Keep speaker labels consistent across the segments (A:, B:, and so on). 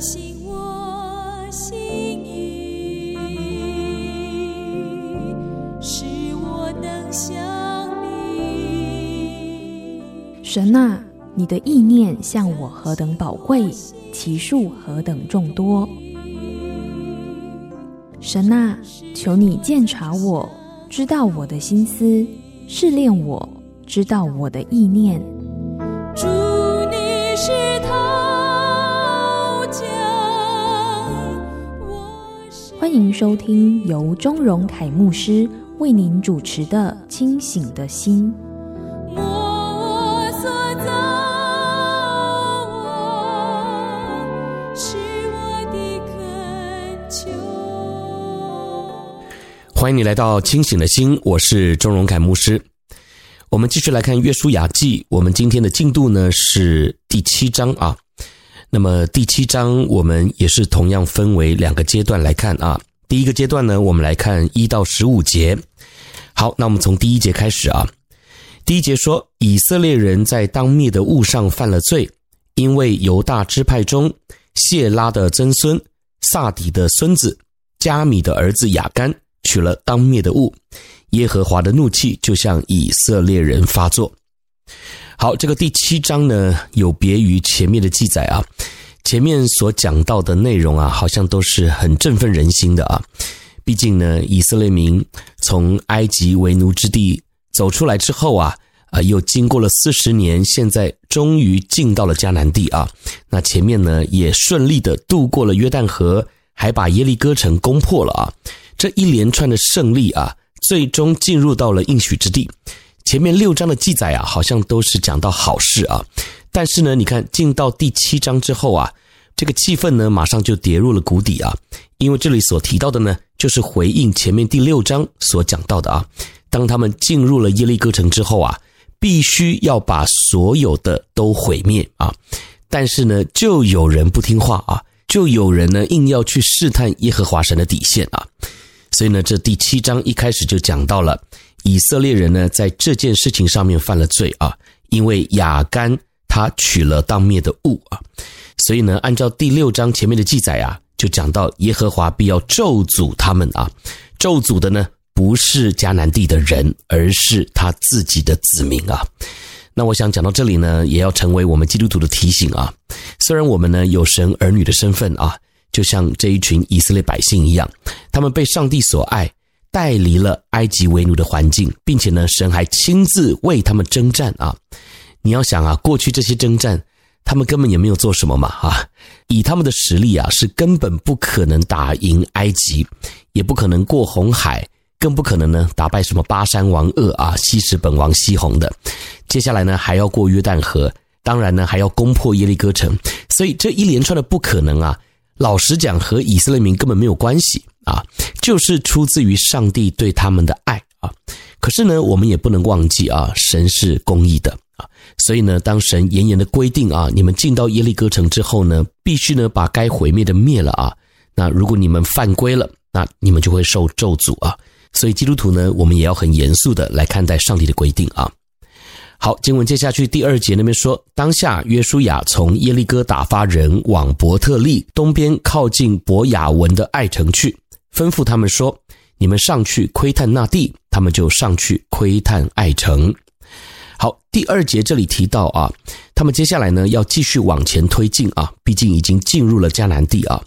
A: 醒我心意，使我能想你。
B: 神啊，你的意念向我何等宝贵，其数何等众多。神啊，求你鉴察我，知道我的心思，试炼我，知道我的意念。欢迎收听由钟荣凯牧师为您主持的《清醒的心》。
C: 欢迎你来到清醒的心，我是钟荣凯牧师。我们继续来看《约书亚记》，我们今天的进度呢是第七章啊。那么第七章我们也是同样分为两个阶段来看啊。第一个阶段呢，我们来看一到十五节。好，那我们从第一节开始啊。第一节说，以色列人在当灭的物上犯了罪，因为犹大支派中谢拉的曾孙撒底的孙子加米的儿子雅干。取了当灭的物，耶和华的怒气就向以色列人发作。好，这个第七章呢，有别于前面的记载啊，前面所讲到的内容啊，好像都是很振奋人心的啊。毕竟呢，以色列民从埃及为奴之地走出来之后啊，啊，又经过了四十年，现在终于进到了迦南地啊。那前面呢，也顺利的渡过了约旦河，还把耶利哥城攻破了啊。这一连串的胜利啊，最终进入到了应许之地。前面六章的记载啊，好像都是讲到好事啊。但是呢，你看进到第七章之后啊，这个气氛呢，马上就跌入了谷底啊。因为这里所提到的呢，就是回应前面第六章所讲到的啊。当他们进入了耶利哥城之后啊，必须要把所有的都毁灭啊。但是呢，就有人不听话啊，就有人呢硬要去试探耶和华神的底线啊。所以呢，这第七章一开始就讲到了以色列人呢，在这件事情上面犯了罪啊，因为亚干他取了当灭的物啊，所以呢，按照第六章前面的记载啊，就讲到耶和华必要咒诅他们啊，咒诅的呢不是迦南地的人，而是他自己的子民啊。那我想讲到这里呢，也要成为我们基督徒的提醒啊，虽然我们呢有神儿女的身份啊。就像这一群以色列百姓一样，他们被上帝所爱，带离了埃及为奴的环境，并且呢，神还亲自为他们征战啊！你要想啊，过去这些征战，他们根本也没有做什么嘛啊！以他们的实力啊，是根本不可能打赢埃及，也不可能过红海，更不可能呢打败什么巴珊王鄂啊、西什本王西宏的。接下来呢，还要过约旦河，当然呢，还要攻破耶利哥城，所以这一连串的不可能啊！老实讲，和以色列民根本没有关系啊，就是出自于上帝对他们的爱啊。可是呢，我们也不能忘记啊，神是公义的啊。所以呢，当神严严的规定啊，你们进到耶利哥城之后呢，必须呢把该毁灭的灭了啊。那如果你们犯规了，那你们就会受咒诅啊。所以基督徒呢，我们也要很严肃的来看待上帝的规定啊。好，经文接下去第二节那边说，当下约书亚从耶利哥打发人往伯特利东边靠近伯亚文的爱城去，吩咐他们说：“你们上去窥探那地。”他们就上去窥探爱城。好，第二节这里提到啊，他们接下来呢要继续往前推进啊，毕竟已经进入了迦南地啊。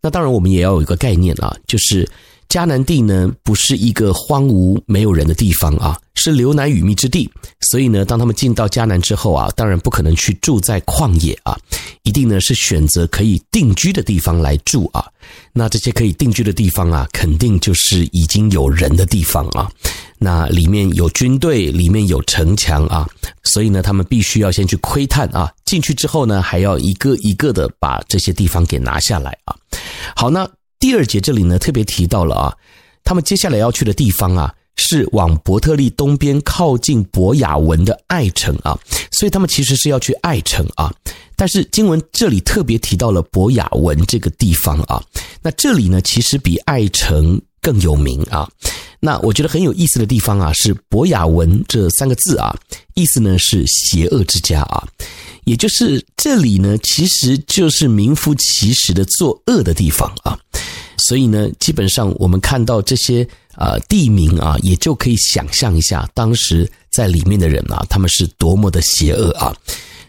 C: 那当然，我们也要有一个概念啊，就是。迦南地呢，不是一个荒芜没有人的地方啊，是流奶与蜜之地。所以呢，当他们进到迦南之后啊，当然不可能去住在旷野啊，一定呢是选择可以定居的地方来住啊。那这些可以定居的地方啊，肯定就是已经有人的地方啊。那里面有军队，里面有城墙啊，所以呢，他们必须要先去窥探啊。进去之后呢，还要一个一个的把这些地方给拿下来啊。好，那。第二节这里呢，特别提到了啊，他们接下来要去的地方啊，是往伯特利东边靠近伯雅文的爱城啊，所以他们其实是要去爱城啊。但是经文这里特别提到了伯雅文这个地方啊，那这里呢，其实比爱城更有名啊。那我觉得很有意思的地方啊，是伯雅文这三个字啊，意思呢是邪恶之家啊，也就是这里呢，其实就是名副其实的作恶的地方啊。所以呢，基本上我们看到这些呃地名啊，也就可以想象一下当时在里面的人啊，他们是多么的邪恶啊。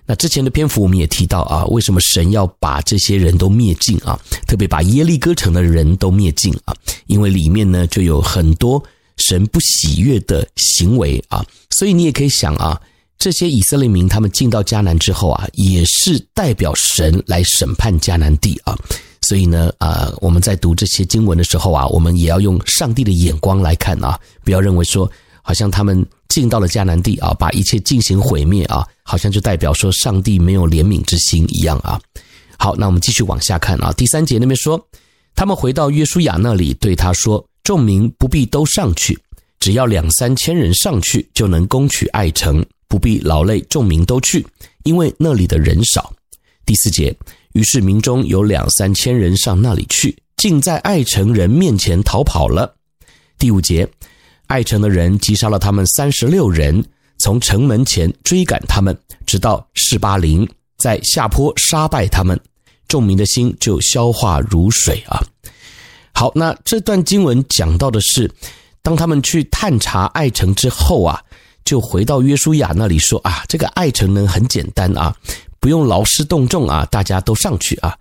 C: 那之前的篇幅我们也提到啊，为什么神要把这些人都灭尽啊？特别把耶利哥城的人都灭尽啊？因为里面呢就有很多神不喜悦的行为啊。所以你也可以想啊，这些以色列民他们进到迦南之后啊，也是代表神来审判迦南地啊。所以呢，啊，我们在读这些经文的时候啊，我们也要用上帝的眼光来看啊，不要认为说好像他们。进到了迦南地啊，把一切进行毁灭啊，好像就代表说上帝没有怜悯之心一样啊。好，那我们继续往下看啊。第三节那边说，他们回到约书亚那里，对他说：“众民不必都上去，只要两三千人上去，就能攻取爱城，不必劳累众民都去，因为那里的人少。”第四节，于是民中有两三千人上那里去，竟在爱城人面前逃跑了。第五节。爱城的人击杀了他们三十六人，从城门前追赶他们，直到士巴林，在下坡杀败他们，众民的心就消化如水啊。好，那这段经文讲到的是，当他们去探查爱城之后啊，就回到约书亚那里说啊，这个爱城呢很简单啊，不用劳师动众啊，大家都上去啊，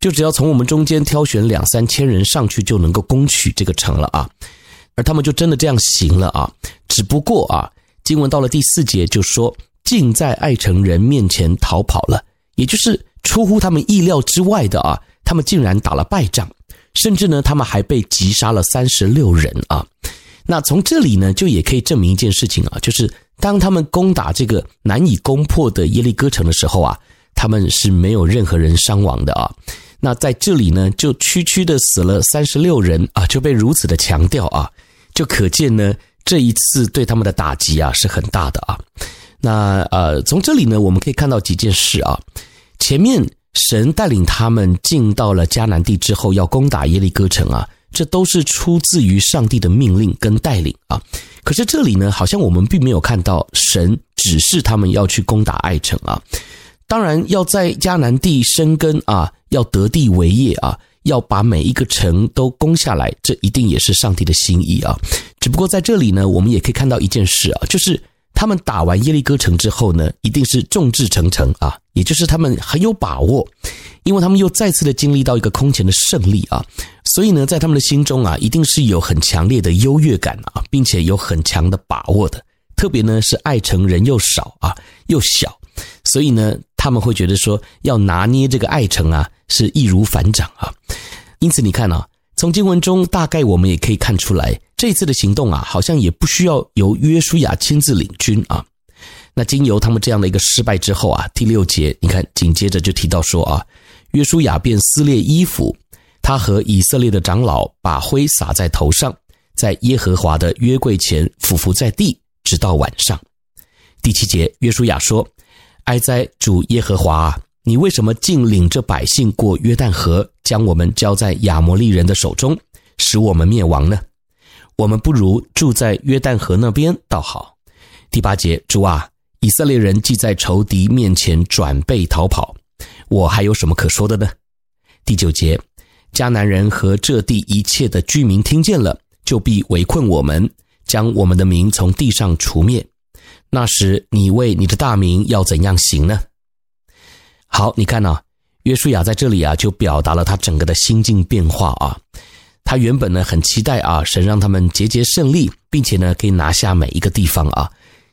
C: 就只要从我们中间挑选两三千人上去，就能够攻取这个城了啊。而他们就真的这样行了啊！只不过啊，经文到了第四节就说，竟在爱城人面前逃跑了，也就是出乎他们意料之外的啊，他们竟然打了败仗，甚至呢，他们还被击杀了三十六人啊！那从这里呢，就也可以证明一件事情啊，就是当他们攻打这个难以攻破的耶利哥城的时候啊，他们是没有任何人伤亡的啊。那在这里呢，就区区的死了三十六人啊，就被如此的强调啊。就可见呢，这一次对他们的打击啊是很大的啊。那呃，从这里呢，我们可以看到几件事啊。前面神带领他们进到了迦南地之后，要攻打耶利哥城啊，这都是出自于上帝的命令跟带领啊。可是这里呢，好像我们并没有看到神指示他们要去攻打爱城啊。当然，要在迦南地生根啊，要得地为业啊。要把每一个城都攻下来，这一定也是上帝的心意啊。只不过在这里呢，我们也可以看到一件事啊，就是他们打完耶利哥城之后呢，一定是众志成城啊，也就是他们很有把握，因为他们又再次的经历到一个空前的胜利啊，所以呢，在他们的心中啊，一定是有很强烈的优越感啊，并且有很强的把握的。特别呢，是爱城人又少啊，又小，所以呢，他们会觉得说要拿捏这个爱城啊。是易如反掌啊，因此你看啊，从经文中大概我们也可以看出来，这次的行动啊，好像也不需要由约书亚亲自领军啊。那经由他们这样的一个失败之后啊，第六节你看紧接着就提到说啊，约书亚便撕裂衣服，他和以色列的长老把灰撒在头上，在耶和华的约柜前俯伏在地，直到晚上。第七节，约书亚说：“哀哉，主耶和华！”你为什么竟领着百姓过约旦河，将我们交在亚摩利人的手中，使我们灭亡呢？我们不如住在约旦河那边倒好。第八节，主啊，以色列人既在仇敌面前转背逃跑，我还有什么可说的呢？第九节，迦南人和这地一切的居民听见了，就必围困我们，将我们的名从地上除灭。那时，你为你的大名要怎样行呢？好，你看呢，约书亚在这里啊，就表达了他整个的心境变化啊。他原本呢很期待啊，神让他们节节胜利，并且呢可以拿下每一个地方啊。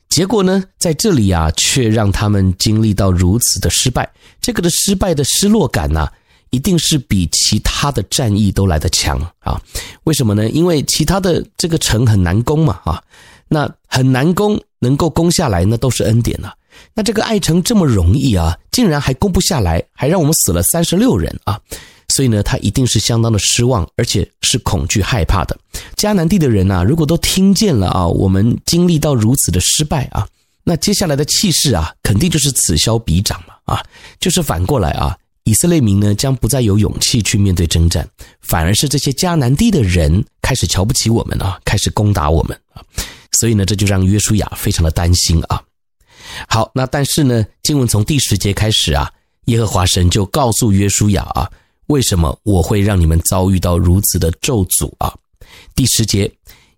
C: 结果呢，在这里啊，却让他们经历到如此的失败。这个的失败的失落感呢，一定是比其他的战役都来得强啊。为什么呢？因为其他的这个城很难攻嘛啊，那很难攻，能够攻下来，那都是恩典了。那这个爱城这么容易啊，竟然还攻不下来，还让我们死了三十六人啊！所以呢，他一定是相当的失望，而且是恐惧害怕的。迦南地的人啊，如果都听见了啊，我们经历到如此的失败啊，那接下来的气势啊，肯定就是此消彼长嘛啊，就是反过来啊，以色列民呢将不再有勇气去面对征战，反而是这些迦南地的人开始瞧不起我们啊，开始攻打我们啊。所以呢，这就让约书亚非常的担心啊。好，那但是呢，经文从第十节开始啊，耶和华神就告诉约书亚啊，为什么我会让你们遭遇到如此的咒诅啊？第十节，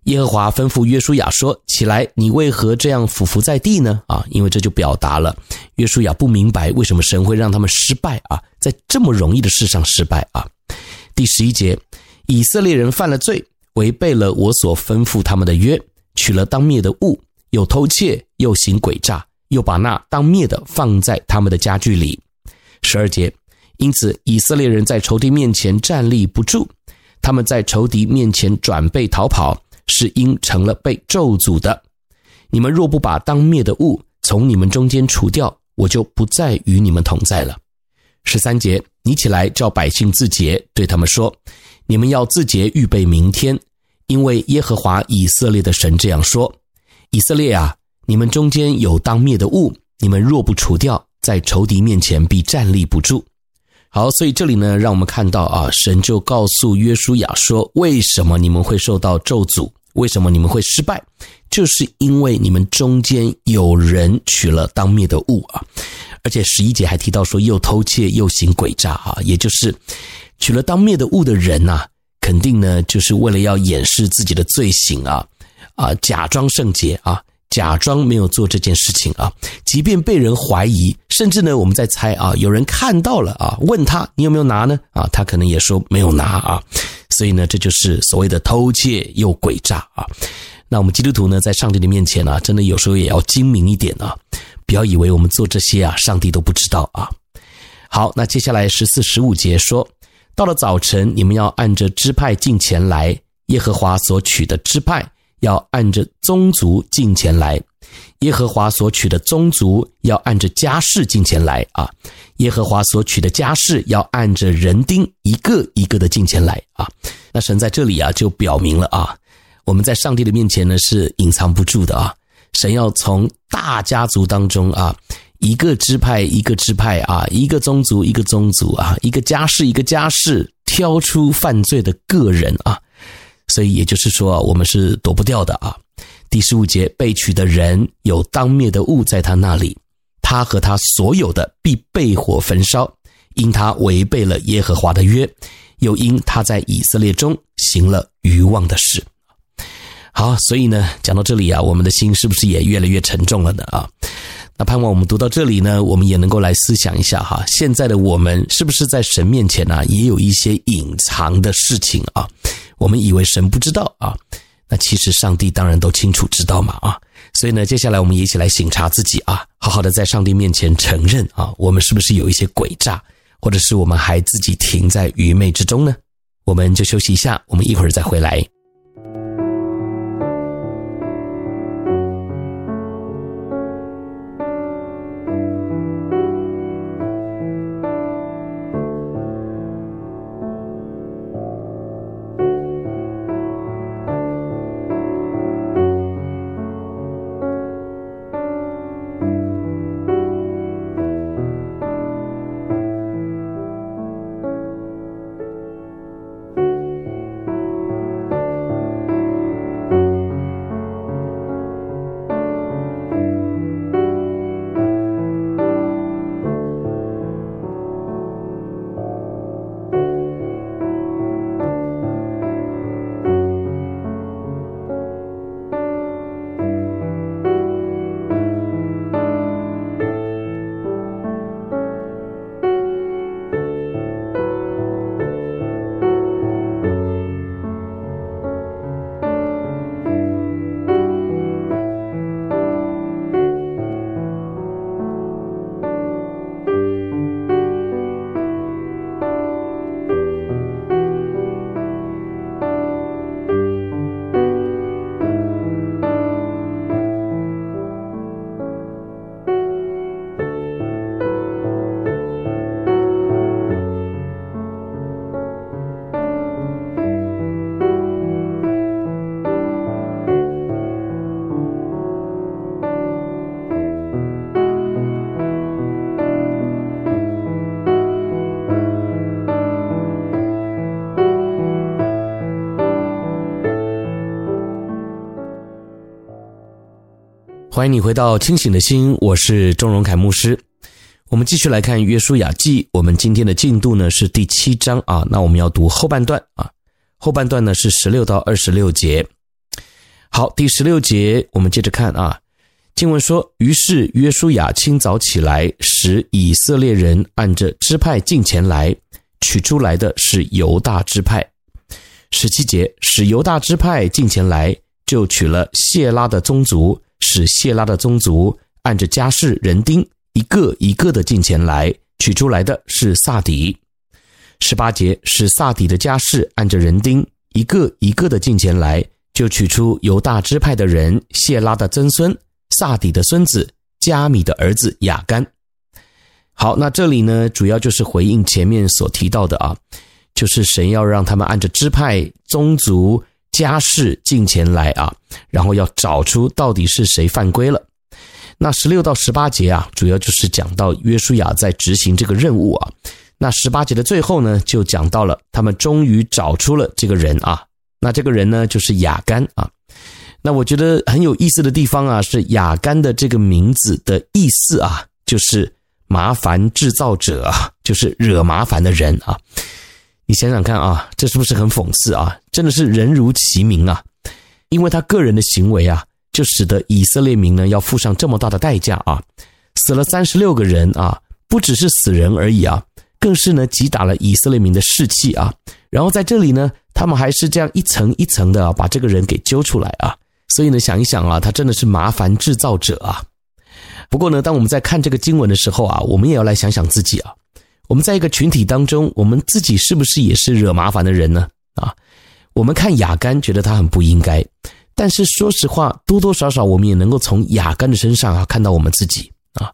C: 耶和华吩咐约书亚说：“起来，你为何这样俯伏在地呢？”啊，因为这就表达了约书亚不明白为什么神会让他们失败啊，在这么容易的事上失败啊。第十一节，以色列人犯了罪，违背了我所吩咐他们的约，取了当灭的物，又偷窃，又行诡诈。又把那当灭的放在他们的家具里。十二节，因此以色列人在仇敌面前站立不住，他们在仇敌面前转背逃跑，是因成了被咒诅的。你们若不把当灭的物从你们中间除掉，我就不再与你们同在了。十三节，你起来叫百姓自洁，对他们说：你们要自洁，预备明天，因为耶和华以色列的神这样说：以色列啊！你们中间有当灭的物，你们若不除掉，在仇敌面前必站立不住。好，所以这里呢，让我们看到啊，神就告诉约书亚说，为什么你们会受到咒诅？为什么你们会失败？就是因为你们中间有人取了当灭的物啊，而且十一节还提到说，又偷窃又行诡诈啊，也就是取了当灭的物的人呐，肯定呢，就是为了要掩饰自己的罪行啊，啊，假装圣洁啊。假装没有做这件事情啊，即便被人怀疑，甚至呢，我们在猜啊，有人看到了啊，问他你有没有拿呢？啊，他可能也说没有拿啊，所以呢，这就是所谓的偷窃又诡诈啊。那我们基督徒呢，在上帝的面前呢，真的有时候也要精明一点啊，不要以为我们做这些啊，上帝都不知道啊。好，那接下来十四、十五节说，到了早晨，你们要按着支派进前来，耶和华所取的支派。要按着宗族进前来，耶和华所取的宗族要按着家世进前来啊！耶和华所取的家世要按着人丁一个一个的进前来啊！那神在这里啊，就表明了啊，我们在上帝的面前呢是隐藏不住的啊！神要从大家族当中啊，一个支派一个支派啊，一个宗族一个宗族啊，一个家世一个家世挑出犯罪的个人啊！所以也就是说啊，我们是躲不掉的啊。第十五节，被取的人有当灭的物在他那里，他和他所有的必被火焚烧，因他违背了耶和华的约，又因他在以色列中行了愚妄的事。好，所以呢，讲到这里啊，我们的心是不是也越来越沉重了呢？啊，那盼望我们读到这里呢，我们也能够来思想一下哈，现在的我们是不是在神面前呢，也有一些隐藏的事情啊？我们以为神不知道啊，那其实上帝当然都清楚知道嘛啊，所以呢，接下来我们一起来醒察自己啊，好好的在上帝面前承认啊，我们是不是有一些诡诈，或者是我们还自己停在愚昧之中呢？我们就休息一下，我们一会儿再回来。欢迎你回到清醒的心，我是钟荣凯牧师。我们继续来看《约书亚记》，我们今天的进度呢是第七章啊。那我们要读后半段啊，后半段呢是十六到二十六节。好，第十六节我们接着看啊。经文说：“于是约书亚清早起来，使以色列人按着支派进前来，取出来的是犹大支派。”十七节，使犹大支派进前来，就取了谢拉的宗族。使谢拉的宗族按着家室人丁一个一个的进前来，取出来的是撒底。十八节，使撒底的家室按着人丁一个一个的进前来，就取出犹大支派的人谢拉的曾孙撒底的孙子加米的儿子雅干。好，那这里呢，主要就是回应前面所提到的啊，就是神要让他们按着支派宗族。家事进前来啊，然后要找出到底是谁犯规了。那十六到十八节啊，主要就是讲到约书亚在执行这个任务啊。那十八节的最后呢，就讲到了他们终于找出了这个人啊。那这个人呢，就是亚干啊。那我觉得很有意思的地方啊，是亚干的这个名字的意思啊，就是麻烦制造者啊，就是惹麻烦的人啊。你想想看啊，这是不是很讽刺啊？真的是人如其名啊，因为他个人的行为啊，就使得以色列民呢要付上这么大的代价啊，死了三十六个人啊，不只是死人而已啊，更是呢击打了以色列民的士气啊。然后在这里呢，他们还是这样一层一层的啊，把这个人给揪出来啊。所以呢，想一想啊，他真的是麻烦制造者啊。不过呢，当我们在看这个经文的时候啊，我们也要来想想自己啊。我们在一个群体当中，我们自己是不是也是惹麻烦的人呢？啊，我们看雅干觉得他很不应该，但是说实话，多多少少我们也能够从雅干的身上啊看到我们自己啊。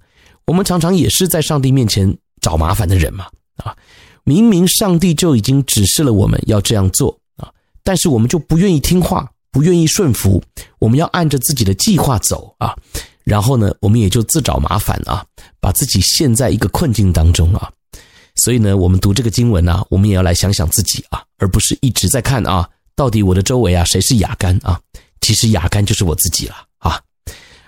C: 我们常常也是在上帝面前找麻烦的人嘛。啊，明明上帝就已经指示了我们要这样做啊，但是我们就不愿意听话，不愿意顺服，我们要按着自己的计划走啊，然后呢，我们也就自找麻烦啊，把自己陷在一个困境当中啊。所以呢，我们读这个经文啊，我们也要来想想自己啊，而不是一直在看啊，到底我的周围啊谁是雅干啊？其实雅干就是我自己了啊。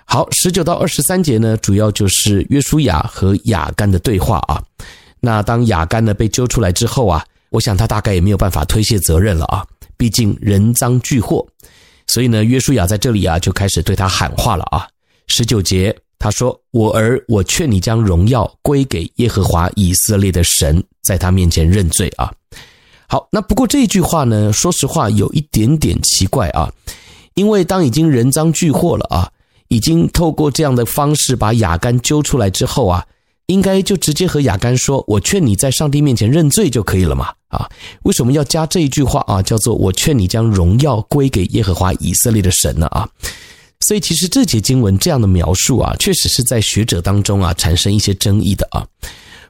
C: 好，十九到二十三节呢，主要就是约书亚和雅干的对话啊。那当雅干呢被揪出来之后啊，我想他大概也没有办法推卸责任了啊，毕竟人赃俱获。所以呢，约书亚在这里啊就开始对他喊话了啊。十九节。他说：“我儿，我劝你将荣耀归给耶和华以色列的神，在他面前认罪啊。”好，那不过这句话呢，说实话有一点点奇怪啊，因为当已经人赃俱获了啊，已经透过这样的方式把亚干揪出来之后啊，应该就直接和亚干说：“我劝你在上帝面前认罪就可以了嘛。”啊，为什么要加这一句话啊？叫做“我劝你将荣耀归给耶和华以色列的神”呢？啊？所以，其实这节经文这样的描述啊，确实是在学者当中啊产生一些争议的啊。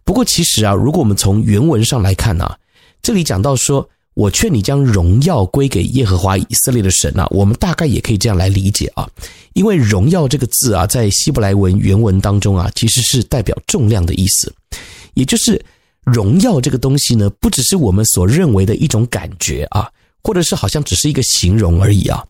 C: 不过，其实啊，如果我们从原文上来看啊，这里讲到说“我劝你将荣耀归给耶和华以色列的神”啊，我们大概也可以这样来理解啊。因为“荣耀”这个字啊，在希伯来文原文当中啊，其实是代表重量的意思，也就是荣耀这个东西呢，不只是我们所认为的一种感觉啊，或者是好像只是一个形容而已啊。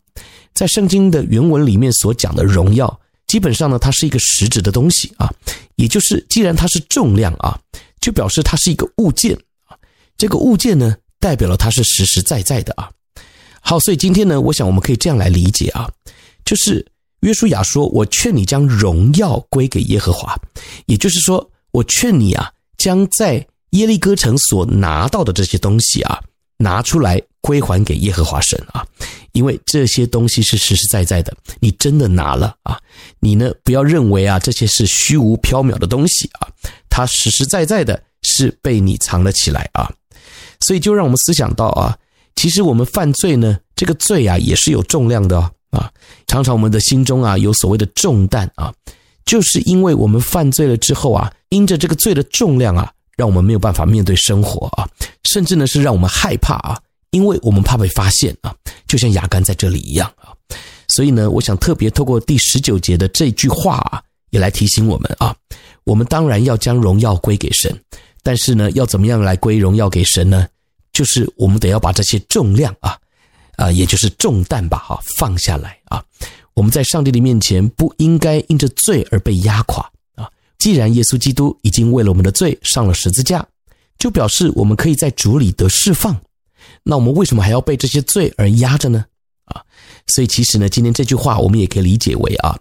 C: 在圣经的原文里面所讲的荣耀，基本上呢，它是一个实质的东西啊，也就是既然它是重量啊，就表示它是一个物件啊，这个物件呢，代表了它是实实在在的啊。好，所以今天呢，我想我们可以这样来理解啊，就是约书亚说：“我劝你将荣耀归给耶和华。”也就是说，我劝你啊，将在耶利哥城所拿到的这些东西啊，拿出来归还给耶和华神啊。因为这些东西是实实在在的，你真的拿了啊！你呢，不要认为啊，这些是虚无缥缈的东西啊，它实实在在的是被你藏了起来啊。所以就让我们思想到啊，其实我们犯罪呢，这个罪啊也是有重量的啊。常常我们的心中啊有所谓的重担啊，就是因为我们犯罪了之后啊，因着这个罪的重量啊，让我们没有办法面对生活啊，甚至呢是让我们害怕啊。因为我们怕被发现啊，就像亚干在这里一样啊，所以呢，我想特别透过第十九节的这句话啊，也来提醒我们啊，我们当然要将荣耀归给神，但是呢，要怎么样来归荣耀给神呢？就是我们得要把这些重量啊，啊，也就是重担吧，哈，放下来啊，我们在上帝的面前不应该因着罪而被压垮！既然耶稣基督已经为了我们的罪上了十字架，就表示我们可以在主里得释放。那我们为什么还要被这些罪而压着呢？啊，所以其实呢，今天这句话我们也可以理解为啊，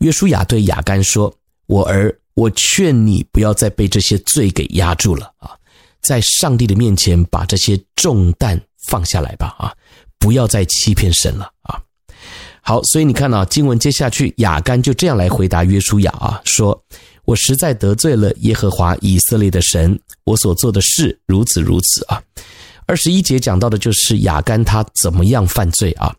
C: 约书亚对亚干说：“我儿，我劝你不要再被这些罪给压住了啊，在上帝的面前把这些重担放下来吧啊，不要再欺骗神了啊。”好，所以你看啊，经文接下去，亚干就这样来回答约书亚啊，说：“我实在得罪了耶和华以色列的神，我所做的事如此如此啊。”二十一节讲到的就是亚干他怎么样犯罪啊？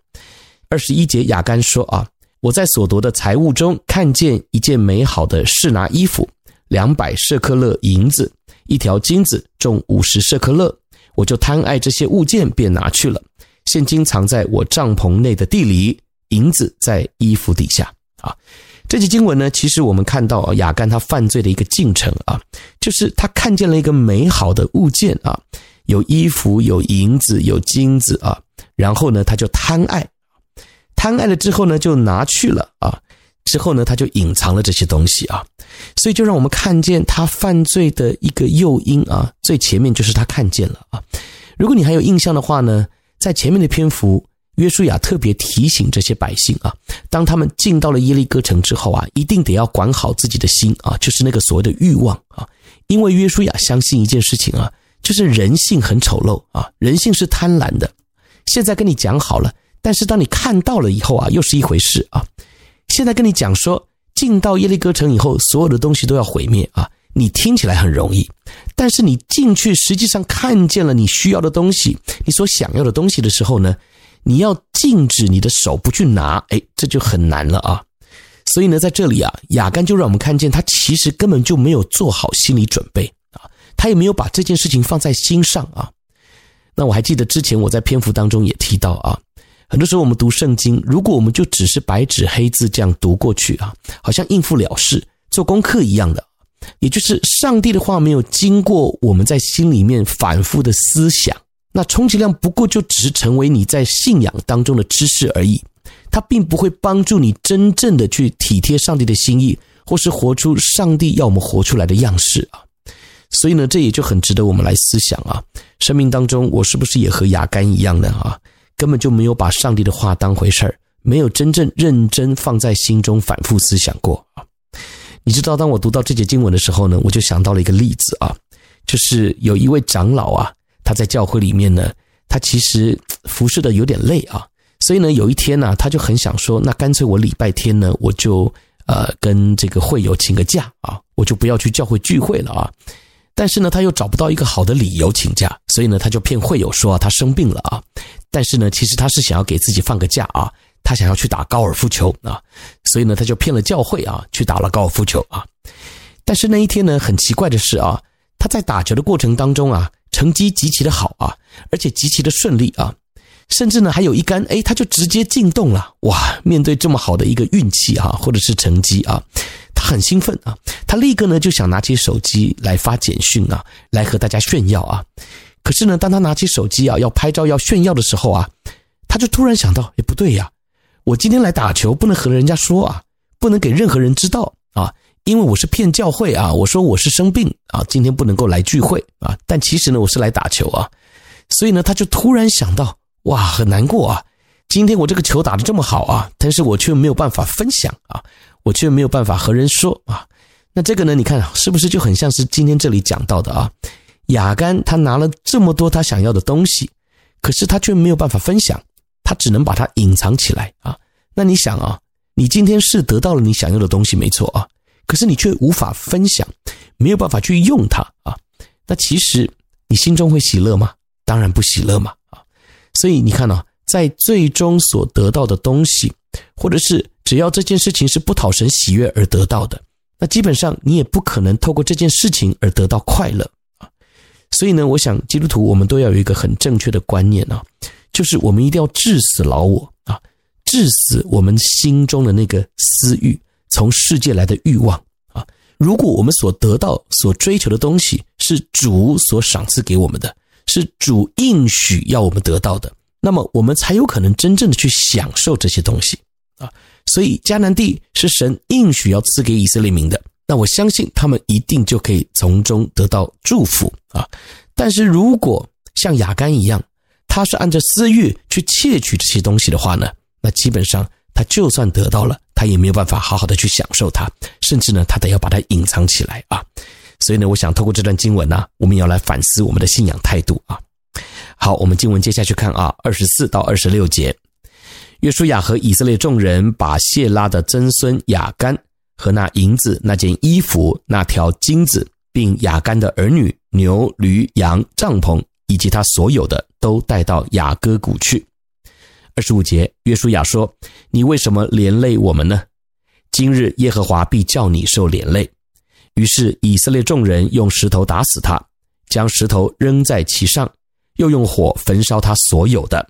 C: 二十一节亚干说啊，我在所夺的财物中看见一件美好的示拿衣服，两百舍客勒银子，一条金子重五十舍客勒，我就贪爱这些物件，便拿去了。现金藏在我帐篷内的地里，银子在衣服底下啊。这节经文呢，其实我们看到亚干他犯罪的一个进程啊，就是他看见了一个美好的物件啊。有衣服，有银子，有金子啊，然后呢，他就贪爱，贪爱了之后呢，就拿去了啊，之后呢，他就隐藏了这些东西啊，所以就让我们看见他犯罪的一个诱因啊，最前面就是他看见了啊。如果你还有印象的话呢，在前面的篇幅，约书亚特别提醒这些百姓啊，当他们进到了耶利哥城之后啊，一定得要管好自己的心啊，就是那个所谓的欲望啊，因为约书亚相信一件事情啊。就是人性很丑陋啊，人性是贪婪的。现在跟你讲好了，但是当你看到了以后啊，又是一回事啊。现在跟你讲说，进到耶利哥城以后，所有的东西都要毁灭啊，你听起来很容易，但是你进去实际上看见了你需要的东西，你所想要的东西的时候呢，你要禁止你的手不去拿，哎，这就很难了啊。所以呢，在这里啊，亚干就让我们看见他其实根本就没有做好心理准备啊。他也没有把这件事情放在心上啊。那我还记得之前我在篇幅当中也提到啊，很多时候我们读圣经，如果我们就只是白纸黑字这样读过去啊，好像应付了事、做功课一样的，也就是上帝的话没有经过我们在心里面反复的思想，那充其量不过就只是成为你在信仰当中的知识而已，它并不会帮助你真正的去体贴上帝的心意，或是活出上帝要我们活出来的样式啊。所以呢，这也就很值得我们来思想啊。生命当中，我是不是也和亚干一样呢？啊，根本就没有把上帝的话当回事儿，没有真正认真放在心中反复思想过啊。你知道，当我读到这节经文的时候呢，我就想到了一个例子啊，就是有一位长老啊，他在教会里面呢，他其实服侍的有点累啊，所以呢，有一天呢，他就很想说，那干脆我礼拜天呢，我就呃跟这个会友请个假啊，我就不要去教会聚会了啊。但是呢，他又找不到一个好的理由请假，所以呢，他就骗会友说他生病了啊。但是呢，其实他是想要给自己放个假啊，他想要去打高尔夫球啊，所以呢，他就骗了教会啊，去打了高尔夫球啊。但是那一天呢，很奇怪的是啊，他在打球的过程当中啊，成绩极其的好啊，而且极其的顺利啊，甚至呢，还有一杆，哎，他就直接进洞了。哇，面对这么好的一个运气啊，或者是成绩啊。他很兴奋啊，他立刻呢就想拿起手机来发简讯啊，来和大家炫耀啊。可是呢，当他拿起手机啊要拍照要炫耀的时候啊，他就突然想到，哎，不对呀，我今天来打球不能和人家说啊，不能给任何人知道啊，因为我是骗教会啊，我说我是生病啊，今天不能够来聚会啊，但其实呢我是来打球啊，所以呢他就突然想到，哇，很难过啊，今天我这个球打得这么好啊，但是我却没有办法分享啊。我却没有办法和人说啊，那这个呢？你看是不是就很像是今天这里讲到的啊？雅干他拿了这么多他想要的东西，可是他却没有办法分享，他只能把它隐藏起来啊。那你想啊，你今天是得到了你想要的东西没错啊，可是你却无法分享，没有办法去用它啊。那其实你心中会喜乐吗？当然不喜乐嘛啊。所以你看啊，在最终所得到的东西，或者是。只要这件事情是不讨神喜悦而得到的，那基本上你也不可能透过这件事情而得到快乐啊。所以呢，我想基督徒我们都要有一个很正确的观念啊，就是我们一定要致死老我啊，致死我们心中的那个私欲，从世界来的欲望啊。如果我们所得到、所追求的东西是主所赏赐给我们的，是主应许要我们得到的，那么我们才有可能真正的去享受这些东西啊。所以迦南地是神应许要赐给以色列民的。那我相信他们一定就可以从中得到祝福啊。但是如果像亚干一样，他是按照私欲去窃取这些东西的话呢，那基本上他就算得到了，他也没有办法好好的去享受它，甚至呢，他得要把它隐藏起来啊。所以呢，我想透过这段经文呢、我们要来反思我们的信仰态度啊。好，我们经文接下去看啊，二十四到二十六节，约书亚和以色列众人把谢拉的曾孙雅干和那银子、那件衣服、那条金子，并雅干的儿女、牛、驴、羊、帐篷以及他所有的，都带到雅各谷去。二十五节，约书亚说：“你为什么连累我们呢？今日耶和华必叫你受连累。”于是以色列众人用石头打死他，将石头扔在其上，又用火焚烧他所有的。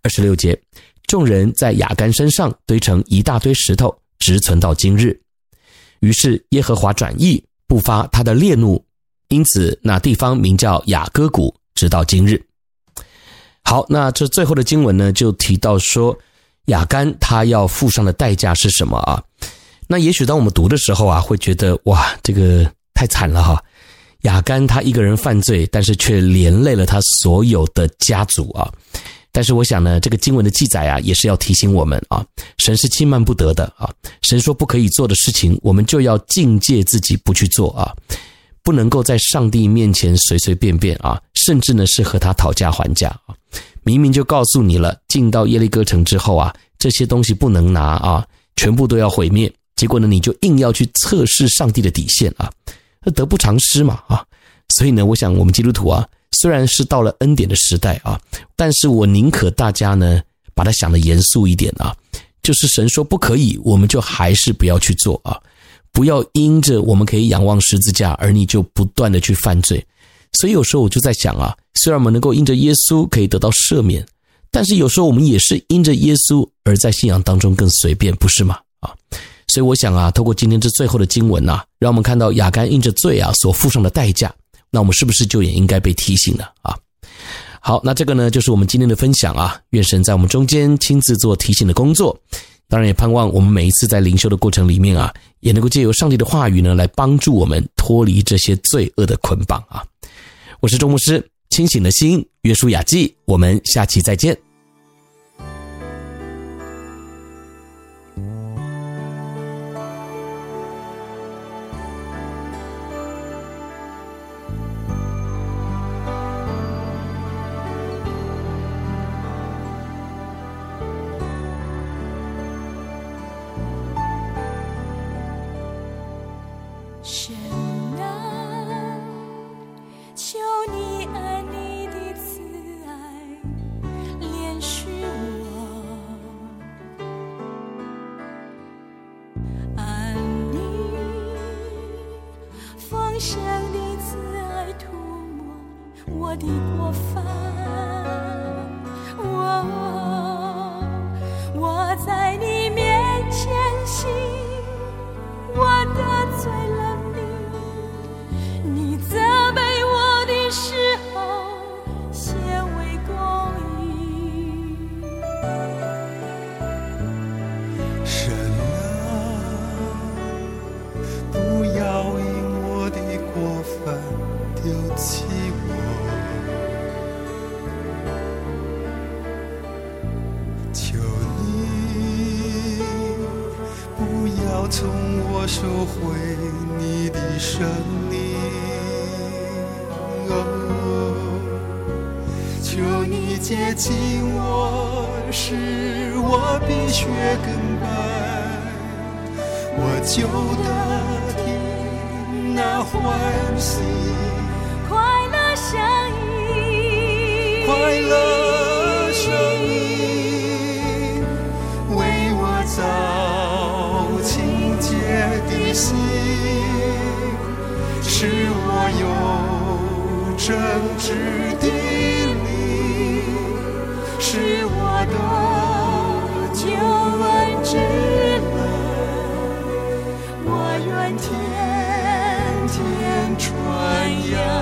C: 二十六节，众人在亚干身上堆成一大堆石头，直存到今日。于是耶和华转意，不发他的烈怒，因此那地方名叫雅各谷，直到今日。好，那这最后的经文呢，就提到说亚干他要付上的代价是什么啊？那也许当我们读的时候啊，会觉得哇，这个太惨了哈！亚干他一个人犯罪，但是却连累了他所有的家族啊。但是我想呢，这个经文的记载啊，也是要提醒我们啊，神是轻慢不得的啊。神说不可以做的事情，我们就要境界自己不去做啊，不能够在上帝面前随随便便啊，甚至呢是和他讨价还价啊。明明就告诉你了，进到耶利哥城之后啊，这些东西不能拿啊，全部都要毁灭。结果呢，你就硬要去测试上帝的底线啊，那得不偿失嘛啊！所以呢，我想我们基督徒啊，虽然是到了恩典的时代啊，但是我宁可大家呢把它想得严肃一点啊，就是神说不可以，我们就还是不要去做啊，不要因着我们可以仰望十字架，而你就不断的去犯罪。所以有时候我就在想啊，虽然我们能够因着耶稣可以得到赦免，但是有时候我们也是因着耶稣而在信仰当中更随便，不是吗？啊！所以我想啊，透过今天这最后的经文呐、让我们看到亚干因着罪啊所付上的代价，那我们是不是就也应该被提醒了啊？好，那这个呢就是我们今天的分享啊，愿神在我们中间亲自做提醒的工作，当然也盼望我们每一次在灵修的过程里面啊，也能够借由上帝的话语呢来帮助我们脱离这些罪恶的捆绑啊。我是周牧师，清醒的心，约束雅记，我们下期再见。谢。
A: 生的慈爱涂抹我的过犯。为你的生命，哦，求你接近我，使我比雪更白，我就得听那欢喜快乐声音。快乐。真挚的你，是我的救恩之门。我愿天天传扬。